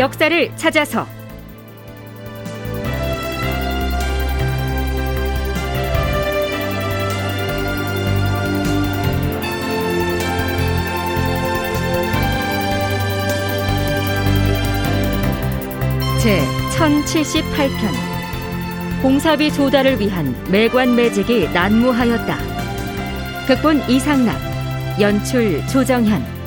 역사를 찾아서 제 1078편 공사비 조달을 위한 매관 매직이 난무하였다. 극본 이상락, 연출 조정현.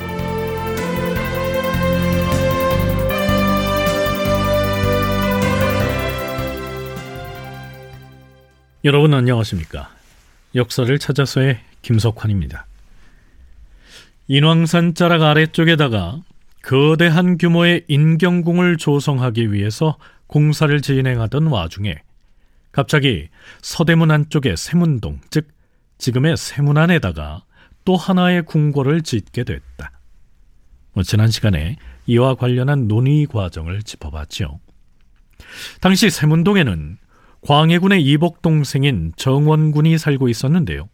여러분 안녕하십니까? 역사를 찾아서의 김석환입니다. 인왕산 자락 아래쪽에다가 거대한 규모의 인경궁을 조성하기 위해서 공사를 진행하던 와중에 갑자기 서대문 안쪽의 세문동, 즉 지금의 세문 안에다가 또 하나의 궁궐을 짓게 됐다. 뭐 지난 시간에 이와 관련한 논의 과정을 짚어봤죠. 당시 세문동에는 광해군의 이복 동생인 정원군이 살고 있었는데요.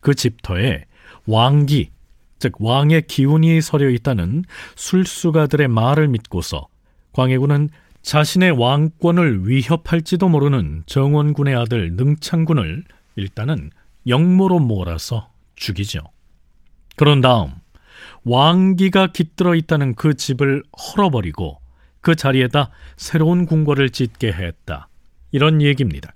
그 집터에 왕기, 즉 왕의 기운이 서려 있다는 술수가들의 말을 믿고서 광해군은 자신의 왕권을 위협할지도 모르는 정원군의 아들 능창군을 일단은 영모로 몰아서 죽이죠. 그런 다음 왕기가 깃들어 있다는 그 집을 헐어버리고 그 자리에다 새로운 궁궐을 짓게 했다. 이런 얘기입니다.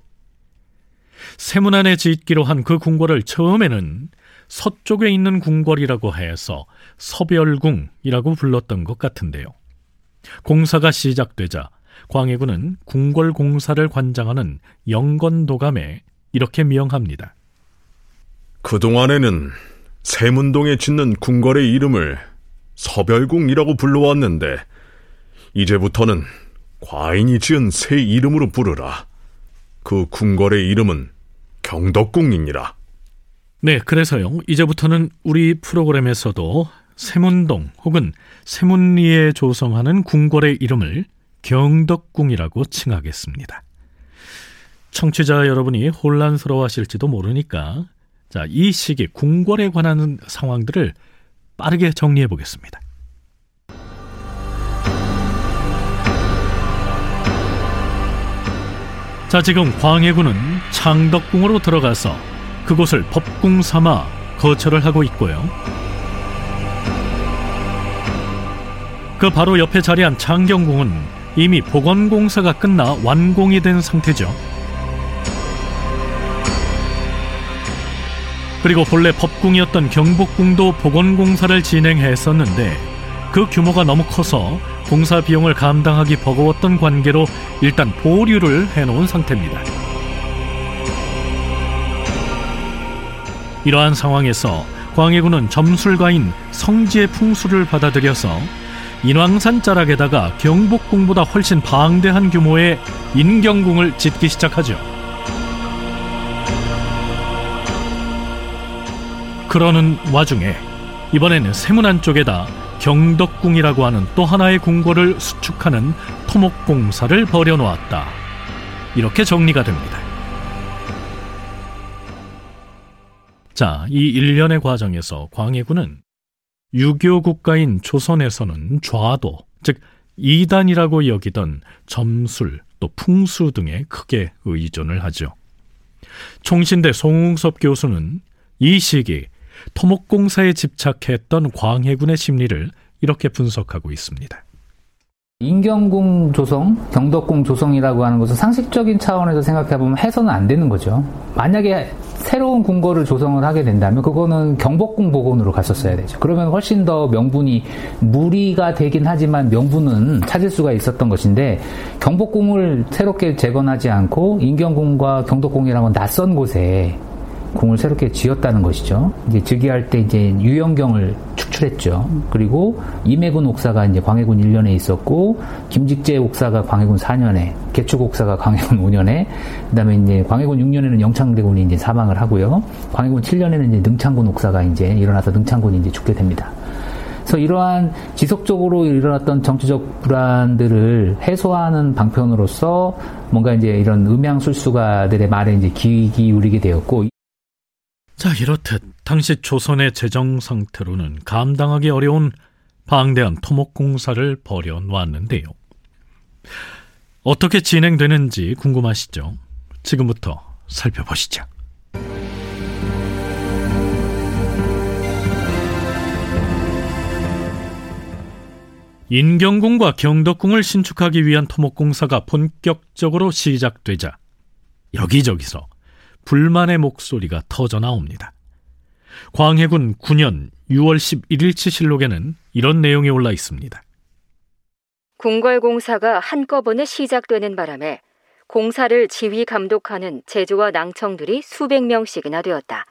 세문안에 짓기로 한 그 궁궐을 처음에는 서쪽에 있는 궁궐이라고 해서 서별궁이라고 불렀던 것 같은데요. 공사가 시작되자 광해군은 궁궐 공사를 관장하는 영건도감에 이렇게 명합니다. 그동안에는 세문동에 짓는 궁궐의 이름을 서별궁이라고 불러왔는데 이제부터는 과인이 지은 새 이름으로 부르라. 그 궁궐의 이름은 경덕궁이니라. 네, 그래서요. 이제부터는 우리 프로그램에서도 세문동 혹은 세문리에 조성하는 궁궐의 이름을 경덕궁이라고 칭하겠습니다. 청취자 여러분이 혼란스러워하실지도 모르니까 자, 이 시기 궁궐에 관한 상황들을 빠르게 정리해 보겠습니다. 자, 지금 광해군은 창덕궁으로 들어가서 그곳을 법궁 삼아 거처를 하고 있고요. 그 바로 옆에 자리한 창경궁은 이미 복원공사가 끝나 완공이 된 상태죠. 그리고 본래 법궁이었던 경복궁도 복원공사를 진행했었는데 그 규모가 너무 커서 공사 비용을 감당하기 버거웠던 관계로 일단 보류를 해놓은 상태입니다. 이러한 상황에서 광해군은 점술가인 성지의 풍수를 받아들여서 인왕산 자락에다가 경복궁보다 훨씬 방대한 규모의 인경궁을 짓기 시작하죠. 그러는 와중에 이번에는 세문안 쪽에다 경덕궁이라고 하는 또 하나의 궁궐을 수축하는 토목공사를 벌여놓았다. 이렇게 정리가 됩니다. 자, 이 일련의 과정에서 광해군은 유교 국가인 조선에서는 좌도, 즉 이단이라고 여기던 점술, 또 풍수 등에 크게 의존을 하죠. 총신대 송웅섭 교수는 이 시기 토목공사에 집착했던 광해군의 심리를 이렇게 분석하고 있습니다. 인경궁 조성, 경덕궁 조성이라고 하는 것은 상식적인 차원에서 생각해보면 해서는 안 되는 거죠. 만약에 새로운 궁궐을 조성을 하게 된다면 그거는 경복궁 복원으로 갔었어야 되죠. 그러면 훨씬 더 명분이 무리가 되긴 하지만 명분은 찾을 수가 있었던 것인데 경복궁을 새롭게 재건하지 않고 인경궁과 경덕궁이라는 낯선 곳에 궁을 새롭게 지었다는 것이죠. 이제 즉위할 때 이제 유영경을 축출했죠. 그리고 임해군 옥사가 이제 광해군 1년에 있었고 김직재 옥사가 광해군 4년에 개축 옥사가 광해군 5년에 그다음에 이제 광해군 6년에는 영창대군이 이제 사망을 하고요. 광해군 7년에는 이제 능창군 옥사가 이제 일어나서 능창군이 이제 죽게 됩니다. 그래서 이러한 지속적으로 일어났던 정치적 불안들을 해소하는 방편으로서 뭔가 이제 이런 음양술수가들의 말에 이제 귀 기울이게 되었고 자, 이렇듯 당시 조선의 재정 상태로는 감당하기 어려운 방대한 토목 공사를 벌여 놓았는데요. 어떻게 진행되는지 궁금하시죠? 지금부터 살펴보시죠. 인경궁과 경덕궁을 신축하기 위한 토목공사가 본격적으로 시작되자 여기저기서 불만의 목소리가 터져 나옵니다. 광해군 9년 6월 11일치 실록에는 이런 내용이 올라 있습니다. 궁궐공사가 한꺼번에 시작되는 바람에 공사를 지휘 감독하는 제조와 낭청들이 수백 명씩이나 되었다.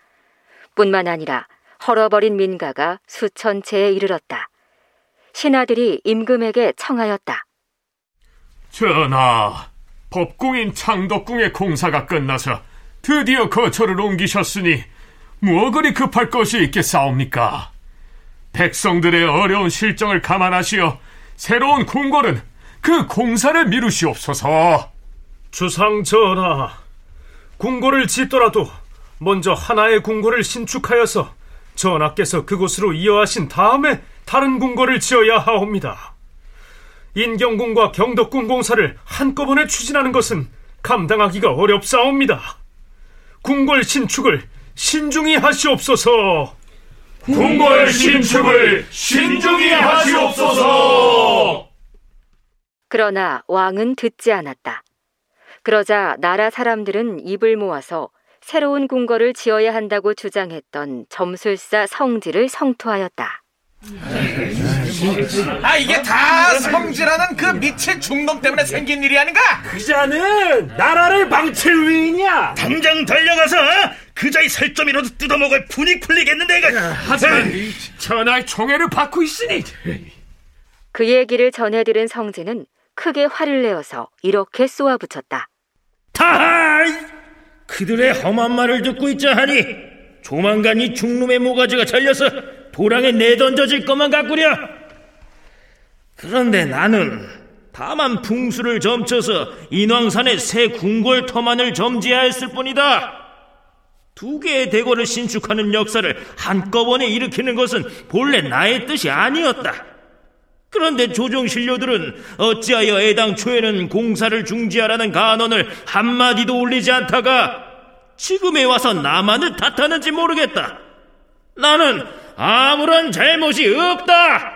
뿐만 아니라 헐어버린 민가가 수천 채에 이르렀다. 신하들이 임금에게 청하였다. 전하, 법궁인 창덕궁의 공사가 끝나서 드디어 거처를 옮기셨으니 뭐 그리 급할 것이 있겠사옵니까? 백성들의 어려운 실정을 감안하시어 새로운 궁궐은 그 공사를 미루시옵소서. 주상 전하, 궁궐을 짓더라도 먼저 하나의 궁궐을 신축하여서 전하께서 그곳으로 이어하신 다음에 다른 궁궐을 지어야 하옵니다. 인경궁과 경덕궁 공사를 한꺼번에 추진하는 것은 감당하기가 어렵사옵니다. 궁궐 신축을 신중히 하시옵소서. 궁궐 신축을 신중히 하시옵소서. 그러나 왕은 듣지 않았다. 그러자 나라 사람들은 입을 모아서 새로운 궁궐을 지어야 한다고 주장했던 점술사 성지를 성토하였다. 아 이게 다 성질하는 그 미친 중놈 때문에 생긴 일이 아닌가? 그자는 나라를 망칠 위인이야. 당장 달려가서 그자의 살점이라도 뜯어먹을 분이 풀리겠는데 이거. 하지만 전하의 총애를 받고 있으니 그 얘기를 전해들은 성지는 크게 화를 내어서 이렇게 쏘아붙였다. 타하이! 그들의 험한 말을 듣고 있자 하니 조만간 이 중놈의 모가지가 잘려서 도랑에 내던져질 것만 같구려. 그런데 나는 다만 풍수를 점쳐서 인왕산의 새 궁궐 터만을 점지하였을 뿐이다. 두 개의 대궐을 신축하는 역사를 한꺼번에 일으키는 것은 본래 나의 뜻이 아니었다. 그런데 조정 신료들은 어찌하여 애당초에는 공사를 중지하라는 간언을 한마디도 올리지 않다가 지금에 와서 나만을 탓하는지 모르겠다. 나는 아무런 잘못이 없다.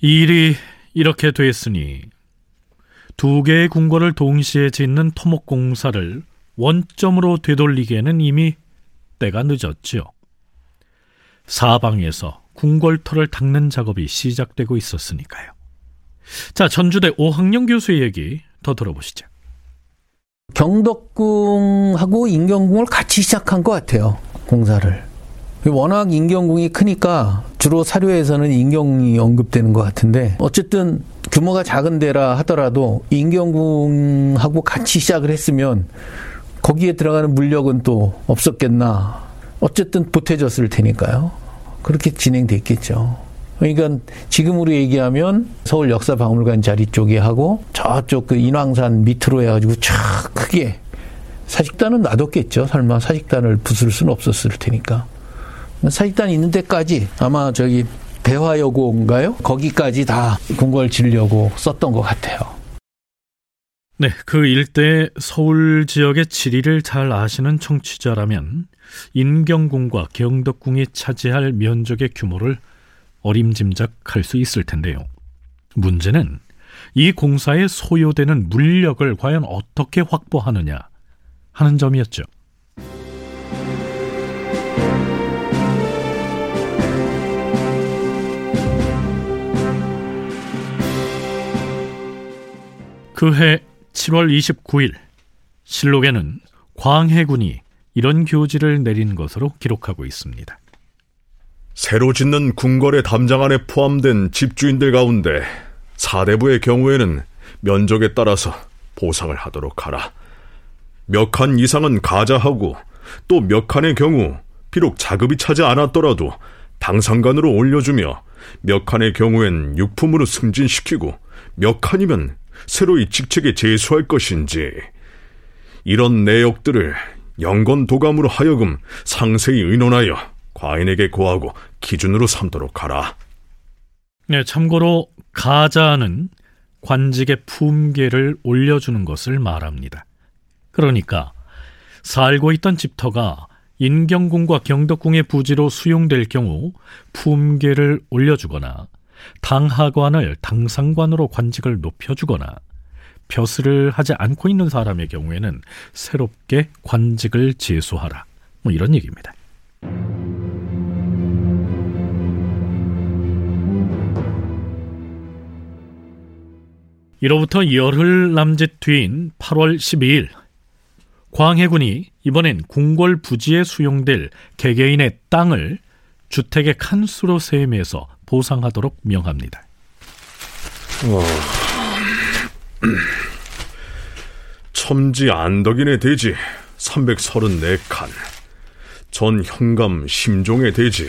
일이 이렇게 됐으니 두 개의 궁궐을 동시에 짓는 토목 공사를 원점으로 되돌리기에는 이미 때가 늦었지요. 사방에서 궁궐터를 닦는 작업이 시작되고 있었으니까요. 자, 전주대 오학령 교수의 얘기 더 들어보시죠. 경덕궁하고 인경궁을 같이 시작한 것 같아요. 공사를. 워낙 인경궁이 크니까 주로 사료에서는 인경이 언급되는 것 같은데 어쨌든 규모가 작은 데라 하더라도 인경궁하고 같이 시작을 했으면 거기에 들어가는 물력은 또 없었겠나. 어쨌든 보태졌을 테니까요. 그렇게 진행됐겠죠. 그러니까 지금으로 얘기하면 서울 역사박물관 자리 쪽에 하고 저쪽 그 인왕산 밑으로 해가지고 쫙 크게 사직단은 놔뒀겠죠. 설마 사직단을 부술 수는 없었을 테니까. 사직단 있는 데까지 아마 저기 대화여고인가요? 거기까지 다 궁궐 지려고 썼던 것 같아요. 네, 그 일대 서울 지역의 지리를 잘 아시는 청취자라면 인경궁과 경덕궁이 차지할 면적의 규모를 어림짐작할 수 있을 텐데요. 문제는 이 공사에 소요되는 물력을 과연 어떻게 확보하느냐 하는 점이었죠. 그해 7월 29일 실록에는 광해군이 이런 교지를 내린 것으로 기록하고 있습니다. 새로 짓는 궁궐의 담장 안에 포함된 집주인들 가운데 사대부의 경우에는 면적에 따라서 보상을 하도록 하라. 몇 칸 이상은 가자하고 또 몇 칸의 경우 비록 자급이 차지 않았더라도 당상간으로 올려주며 몇 칸의 경우엔 육품으로 승진시키고 몇 칸이면 새로 이 직책에 제수할 것인지 이런 내역들을 영건 도감으로 하여금 상세히 의논하여 과인에게 고하고 기준으로 삼도록 하라. 네, 참고로 가자는 관직의 품계를 올려주는 것을 말합니다. 그러니까 살고 있던 집터가 인경궁과 경덕궁의 부지로 수용될 경우 품계를 올려주거나 당하관을 당상관으로 관직을 높여주거나 벼슬을 하지 않고 있는 사람의 경우에는 새롭게 관직을 제소하라. 뭐 이런 얘기입니다. 이로부터 열흘 남짓 뒤인 8월 12일 광해군이 이번엔 궁궐 부지에 수용될 개개인의 땅을 주택의 칸수로 세임해서 보상하도록 명합니다. 어... 첨지 안덕인의 대지 334칸, 전 현감 심종의 대지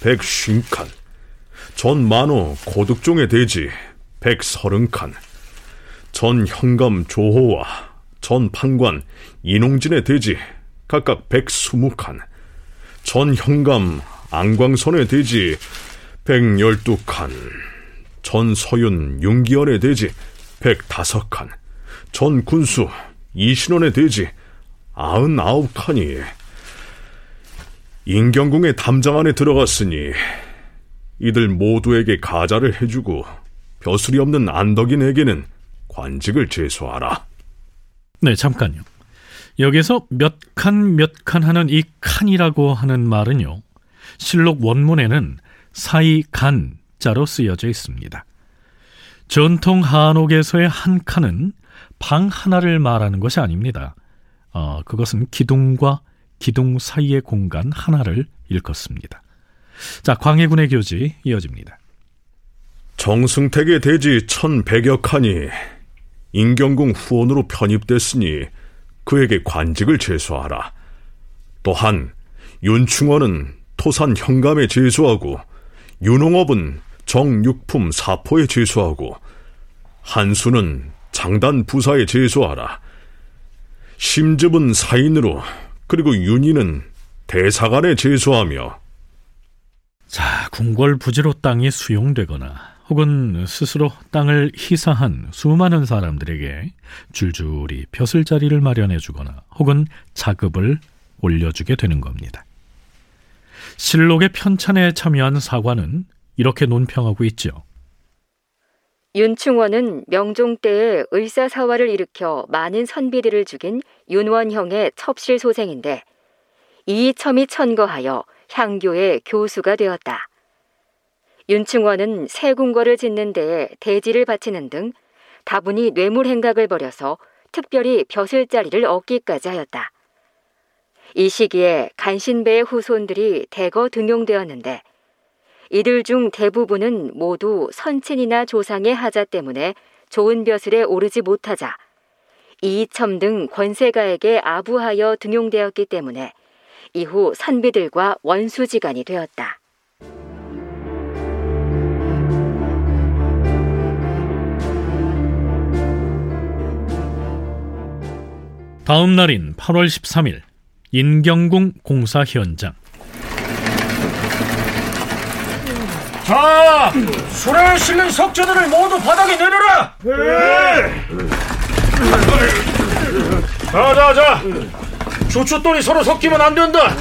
150칸, 전 만호 고득종의 대지 130칸, 전 현감 조호와 전 판관 이농진의 대지 각각 120칸, 전 현감 안광선의 대지 112칸, 전 서윤 윤기열의 대지 105칸, 전 군수 이신원의 대지 99칸이 인경궁의 담장 안에 들어갔으니 이들 모두에게 가자를 해주고 벼슬이 없는 안덕인에게는 관직을 제소하라. 네, 잠깐요. 여기서 몇 칸 몇 칸 하는 이 칸이라고 하는 말은요. 실록 원문에는 사이 간 자로 쓰여져 있습니다. 전통 한옥에서의 한 칸은 방 하나를 말하는 것이 아닙니다. 어, 그것은 기둥과 기둥 사이의 공간 하나를 일컫습니다. 자, 광해군의 교지 이어집니다. 정승택의 대지 천백여 칸이 인경궁 후원으로 편입됐으니 그에게 관직을 제소하라. 또한 윤충원은 토산 현감에 제소하고 윤홍업은 정육품 사포에 제소하고 한수는 장단 부사에 제소하라. 심즙은 사인으로 그리고 윤희는 대사관에 제소하며 자, 궁궐 부지로 땅이 수용되거나 혹은 스스로 땅을 희사한 수많은 사람들에게 줄줄이 벼슬 자리를 마련해 주거나 혹은 자급을 올려주게 되는 겁니다. 실록의 편찬에 참여한 사관은 이렇게 논평하고 있죠. 윤충원은 명종 때에 의사사화를 일으켜 많은 선비들을 죽인 윤원형의 첩실 소생인데 이 첨이 천거하여 향교의 교수가 되었다. 윤충원은 새 궁궐을 짓는 데에 대지를 바치는 등 다분히 뇌물 행각을 벌여서 특별히 벼슬 자리를 얻기까지 하였다. 이 시기에 간신배의 후손들이 대거 등용되었는데 이들 중 대부분은 모두 선친이나 조상의 하자 때문에 좋은 벼슬에 오르지 못하자 이첨 등 권세가에게 아부하여 등용되었기 때문에 이후 선비들과 원수지간이 되었다. 다음 날인 8월 13일 인경궁 공사 현장 자, 술에 실린 석재들을 모두 바닥에 내려라. 네. 자, 자, 자. 주춧돌이 서로 섞이면 안 된다.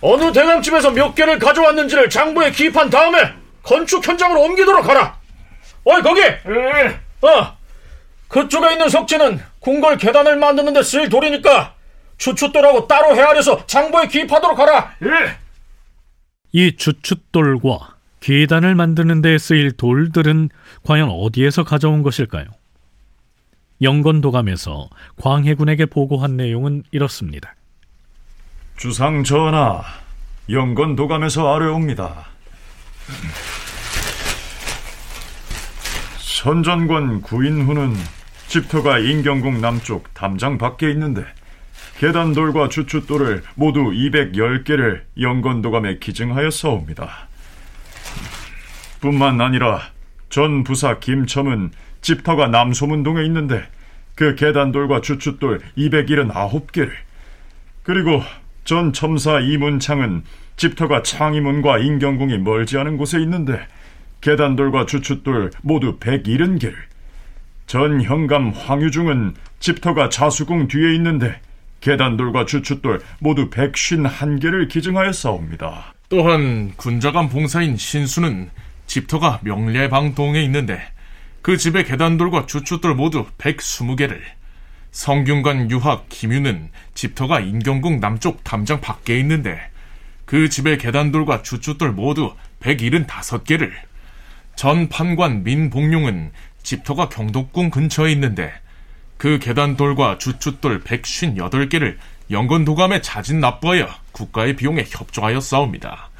어느 대감집에서 몇 개를 가져왔는지를 장부에 기입한 다음에 건축 현장으로 옮기도록 하라. 어이 거기. 네. 어. 그쪽에 있는 석재는 궁궐 계단을 만드는 데 쓸 돌이니까 주춧돌하고 따로 헤아려서 장부에 기입하도록 하라. 예. 이 주춧돌과 계단을 만드는 데 쓰일 돌들은 과연 어디에서 가져온 것일까요? 영건도감에서 광해군에게 보고한 내용은 이렇습니다. 주상 전하, 영건도감에서 아뢰옵니다. 선전관 구인후는 집터가 인경궁 남쪽 담장 밖에 있는데 계단돌과 주춧돌을 모두 210개를 영건도감에 기증하였사옵니다. 뿐만 아니라 전 부사 김첨은 집터가 남소문동에 있는데 그 계단돌과 주춧돌 279개를 그리고 전 첨사 이문창은 집터가 창의문과 인경궁이 멀지 않은 곳에 있는데 계단돌과 주춧돌 모두 170개를 전 현감 황유중은 집터가 자수궁 뒤에 있는데 계단돌과 주춧돌 모두 151개를 기증하여 싸웁니다. 또한 군자감 봉사인 신수는 집터가 명례방동에 있는데 그 집의 계단돌과 주춧돌 모두 120개를 성균관 유학 김유는 집터가 인경궁 남쪽 담장 밖에 있는데 그 집의 계단돌과 주춧돌 모두 175개를 전 판관 민봉룡은 집터가 경덕궁 근처에 있는데 그 계단돌과 주춧돌 158개를 영건도감에 자진 납부하여 국가의 비용에 협조하여 싸웁니다.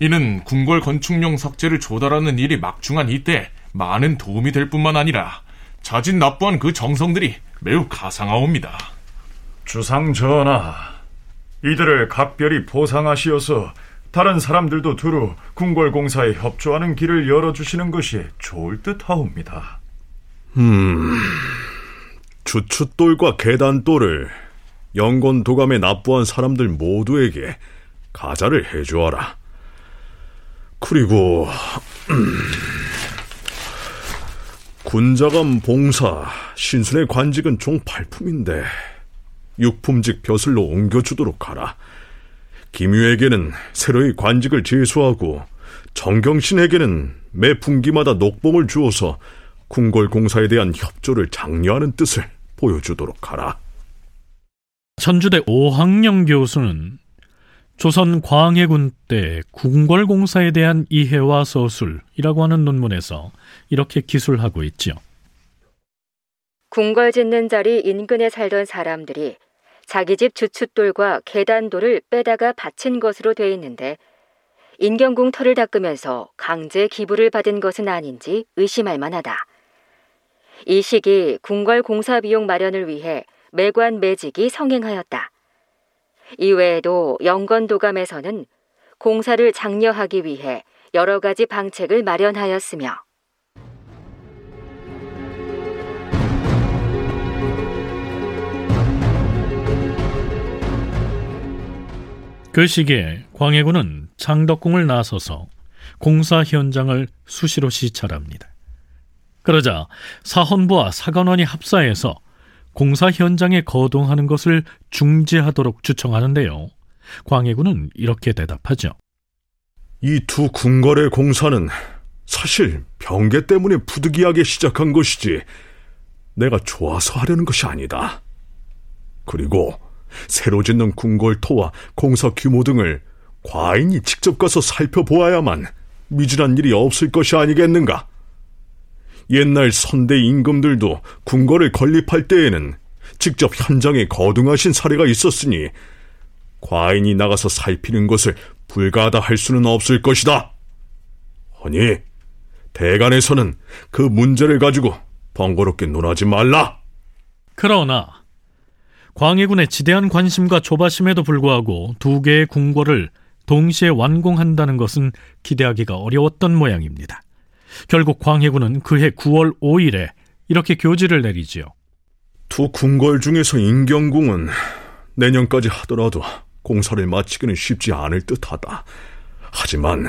이는 궁궐 건축용 석재를 조달하는 일이 막중한 이때 많은 도움이 될 뿐만 아니라 자진 납부한 그 정성들이 매우 가상하옵니다. 주상 전하, 이들을 각별히 보상하시어서 다른 사람들도 두루 궁궐공사에 협조하는 길을 열어주시는 것이 좋을 듯 하옵니다. 음, 주춧돌과 계단돌을 영건 도감에 납부한 사람들 모두에게 가자를 해주어라. 그리고 음, 군자감 봉사 신순의 관직은 총 8품인데 육품직 벼슬로 옮겨주도록 하라. 김유에게는 새로이 관직을 제수하고 정경신에게는 매 분기마다 녹봉을 주어서 궁궐 공사에 대한 협조를 장려하는 뜻을 보여주도록 하라. 천주대 오학령 교수는 조선 광해군 때 궁궐 공사에 대한 이해와 서술이라고 하는 논문에서 이렇게 기술하고 있지요. 궁궐 짓는 자리 인근에 살던 사람들이 자기 집 주춧돌과 계단돌을 빼다가 바친 것으로 돼 있는데 인경궁 터를 닦으면서 강제 기부를 받은 것은 아닌지 의심할 만하다. 이 시기 궁궐 공사 비용 마련을 위해 매관 매직이 성행하였다. 이외에도 영건도감에서는 공사를 장려하기 위해 여러 가지 방책을 마련하였으며 그 시기에 광해군은 창덕궁을 나서서 공사 현장을 수시로 시찰합니다. 그러자 사헌부와 사관원이 합사해서 공사 현장에 거동하는 것을 중지하도록 주청하는데요. 광해군은 이렇게 대답하죠. 이 두 궁궐의 공사는 사실 병계 때문에 부득이하게 시작한 것이지 내가 좋아서 하려는 것이 아니다. 그리고 새로 짓는 궁궐토와 공사 규모 등을 과인이 직접 가서 살펴보아야만 미진한 일이 없을 것이 아니겠는가? 옛날 선대 임금들도 궁궐을 건립할 때에는 직접 현장에 거둥하신 사례가 있었으니 과인이 나가서 살피는 것을 불가하다 할 수는 없을 것이다. 허니 대간에서는 그 문제를 가지고 번거롭게 논하지 말라. 그러나 광해군의 지대한 관심과 조바심에도 불구하고 두 개의 궁궐을 동시에 완공한다는 것은 기대하기가 어려웠던 모양입니다. 결국 광해군은 그해 9월 5일에 이렇게 교지를 내리지요. 두 궁궐 중에서 인경궁은 내년까지 하더라도 공사를 마치기는 쉽지 않을 듯하다. 하지만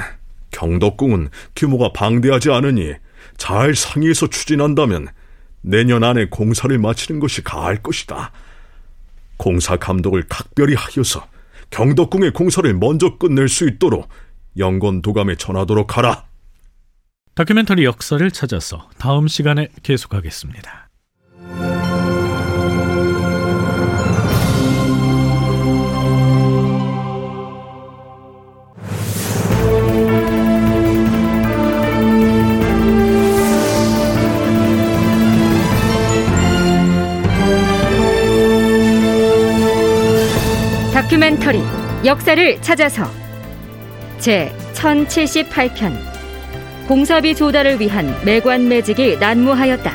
경덕궁은 규모가 방대하지 않으니 잘 상의해서 추진한다면 내년 안에 공사를 마치는 것이 가할 것이다. 공사 감독을 각별히 하여서 경덕궁의 공사를 먼저 끝낼 수 있도록 영건 도감에 전하도록 하라. 다큐멘터리 역사를 찾아서 다음 시간에 계속하겠습니다. 역사를 찾아서 제 1078편 공사비 조달을 위한 매관 매직이 난무하였다.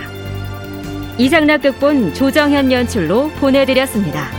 이상락 극본 조정현 연출로 보내드렸습니다.